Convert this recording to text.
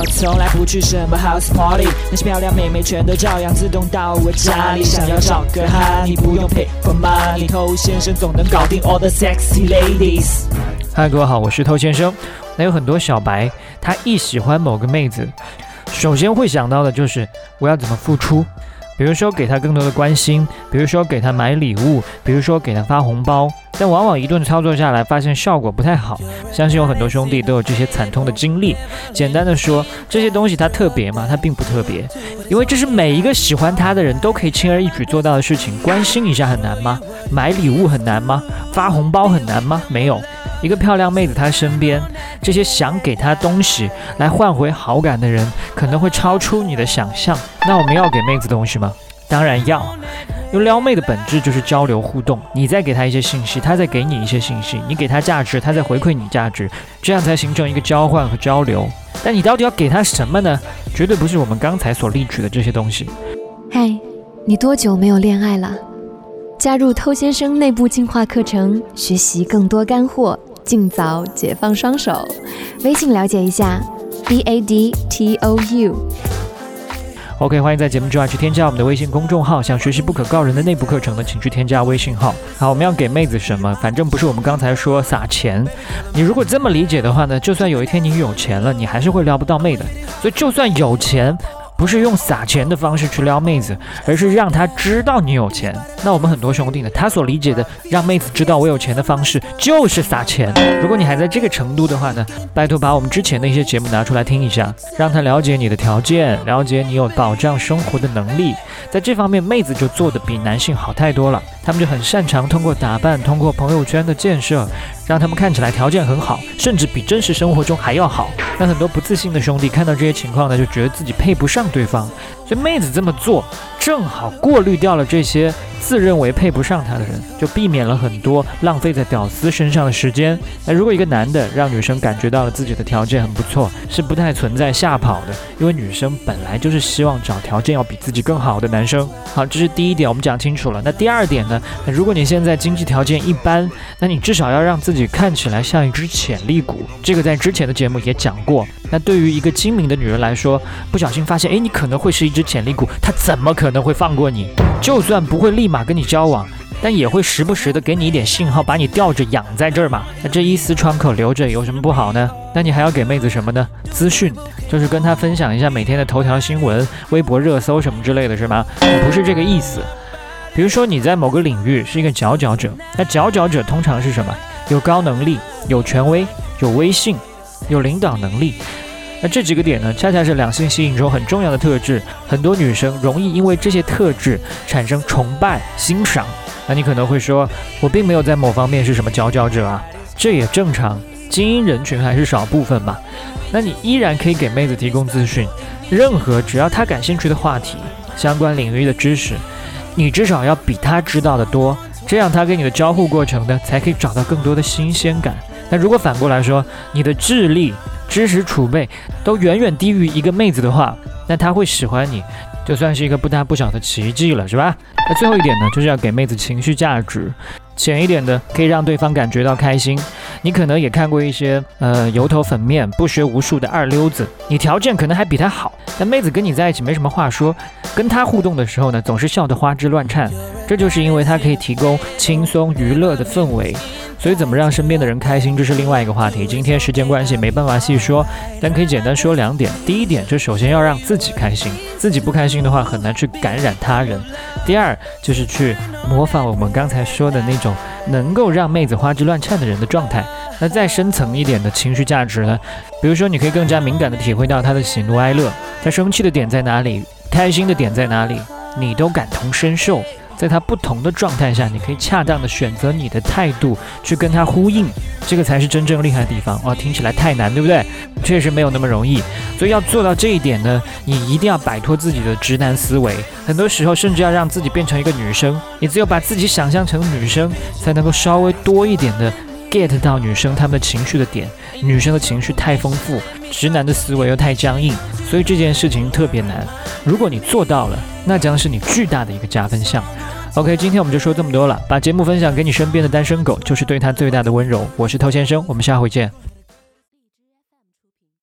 我从来不去什么 house party，那些漂亮妹妹全都照样自动到我家里。想要找个哈，你不用 pay for money，偷先生总能搞定 all the sexy ladies。嗨，各位好，我是偷先生。那有很多小白，他一喜欢某个妹子，首先会想到的就是我要怎么付出。比如说给他更多的关心，比如说给他买礼物，比如说给他发红包，但往往一顿操作下来，发现效果不太好。相信有很多兄弟都有这些惨痛的经历。简单的说，这些东西它特别吗？它并不特别，因为这是每一个喜欢他的人都可以轻而易举做到的事情。关心一下很难吗？买礼物很难吗？发红包很难吗？没有。一个漂亮妹子，她身边这些想给她东西来换回好感的人，可能会超出你的想象。那我们要给妹子东西吗？当然要。因为撩妹的本质就是交流互动，你再给她一些信息，她再给你一些信息，你给她价值，她再回馈你价值，这样才形成一个交换和交流。但你到底要给她什么呢？绝对不是我们刚才所例举的这些东西。嗨，你多久没有恋爱了？加入偷先生内部进化课程，学习更多干货。尽早解放双手，微信了解一下，b a d t o u。OK，欢迎在节目之外去添加我们的微信公众号。想学习不可告人的内部课程的，请去添加微信号。好，我们要给妹子什么？反正不是我们刚才说撒钱。你如果这么理解的话呢，就算有一天你有钱了，你还是会撩不到妹的。所以就算有钱。不是用撒钱的方式去撩妹子，而是让她知道你有钱。那我们很多兄弟呢，他所理解的让妹子知道我有钱的方式，就是撒钱。如果你还在这个程度的话呢，拜托把我们之前的一些节目拿出来听一下，让她了解你的条件，了解你有保障生活的能力。在这方面，妹子就做的比男性好太多了。他们就很擅长通过打扮，通过朋友圈的建设，让他们看起来条件很好，甚至比真实生活中还要好。那很多不自信的兄弟看到这些情况呢，就觉得自己配不上对方。所以妹子这么做，正好过滤掉了这些。自认为配不上他的人，就避免了很多浪费在屌丝身上的时间。那如果一个男的让女生感觉到了自己的条件很不错，是不太存在吓跑的，因为女生本来就是希望找条件要比自己更好的男生。好，这是第一点，我们讲清楚了。那第二点呢？那如果你现在经济条件一般，那你至少要让自己看起来像一只潜力股。这个在之前的节目也讲过。那对于一个精明的女人来说，不小心发现，哎，你可能会是一只潜力股，她怎么可可能会放过你？就算不会立马跟你交往，但也会时不时的给你一点信号，把你吊着养在这儿嘛。那这一丝窗口留着有什么不好呢？那你还要给妹子什么呢？资讯，就是跟她分享一下每天的头条新闻、微博热搜什么之类的是吗？不是这个意思。比如说你在某个领域是一个佼佼者，那佼佼者通常是什么？有高能力、有权威、有威信。有领导能力，那这几个点呢，恰恰是两性吸引中很重要的特质。很多女生容易因为这些特质产生崇拜、欣赏。那你可能会说，我并没有在某方面是什么佼佼者啊，这也正常，精英人群还是少部分嘛。那你依然可以给妹子提供资讯，任何只要她感兴趣的话题、相关领域的知识，你至少要比她知道的多，这样她跟你的交互过程呢，才可以找到更多的新鲜感。那如果反过来说，你的智力、知识储备都远远低于一个妹子的话，那她会喜欢你，就算是一个不大不小的奇迹了，是吧？那最后一点呢，就是要给妹子情绪价值，浅一点的可以让对方感觉到开心。你可能也看过一些呃油头粉面、不学无术的二流子，你条件可能还比他好，但妹子跟你在一起没什么话说，跟他互动的时候呢，总是笑得花枝乱颤，这就是因为他可以提供轻松娱乐的氛围。所以，怎么让身边的人开心，这是另外一个话题。今天时间关系，没办法细说，但可以简单说两点。第一点，就首先要让自己开心，自己不开心的话，很难去感染他人。第二，就是去模仿我们刚才说的那种能够让妹子花枝乱颤的人的状态。那再深层一点的情绪价值呢？比如说，你可以更加敏感地体会到他的喜怒哀乐，他生气的点在哪里，开心的点在哪里，你都感同身受。在他不同的状态下，你可以恰当的选择你的态度去跟他呼应，这个才是真正厉害的地方哦。听起来太难，对不对？确实没有那么容易，所以要做到这一点呢，你一定要摆脱自己的直男思维，很多时候甚至要让自己变成一个女生。你只有把自己想象成女生，才能够稍微多一点的 get 到女生她们的情绪的点。女生的情绪太丰富，直男的思维又太僵硬，所以这件事情特别难。如果你做到了，那将是你巨大的一个加分项。OK，今天我们就说这么多了。把节目分享给你身边的单身狗，就是对他最大的温柔。我是偷先生，我们下回见。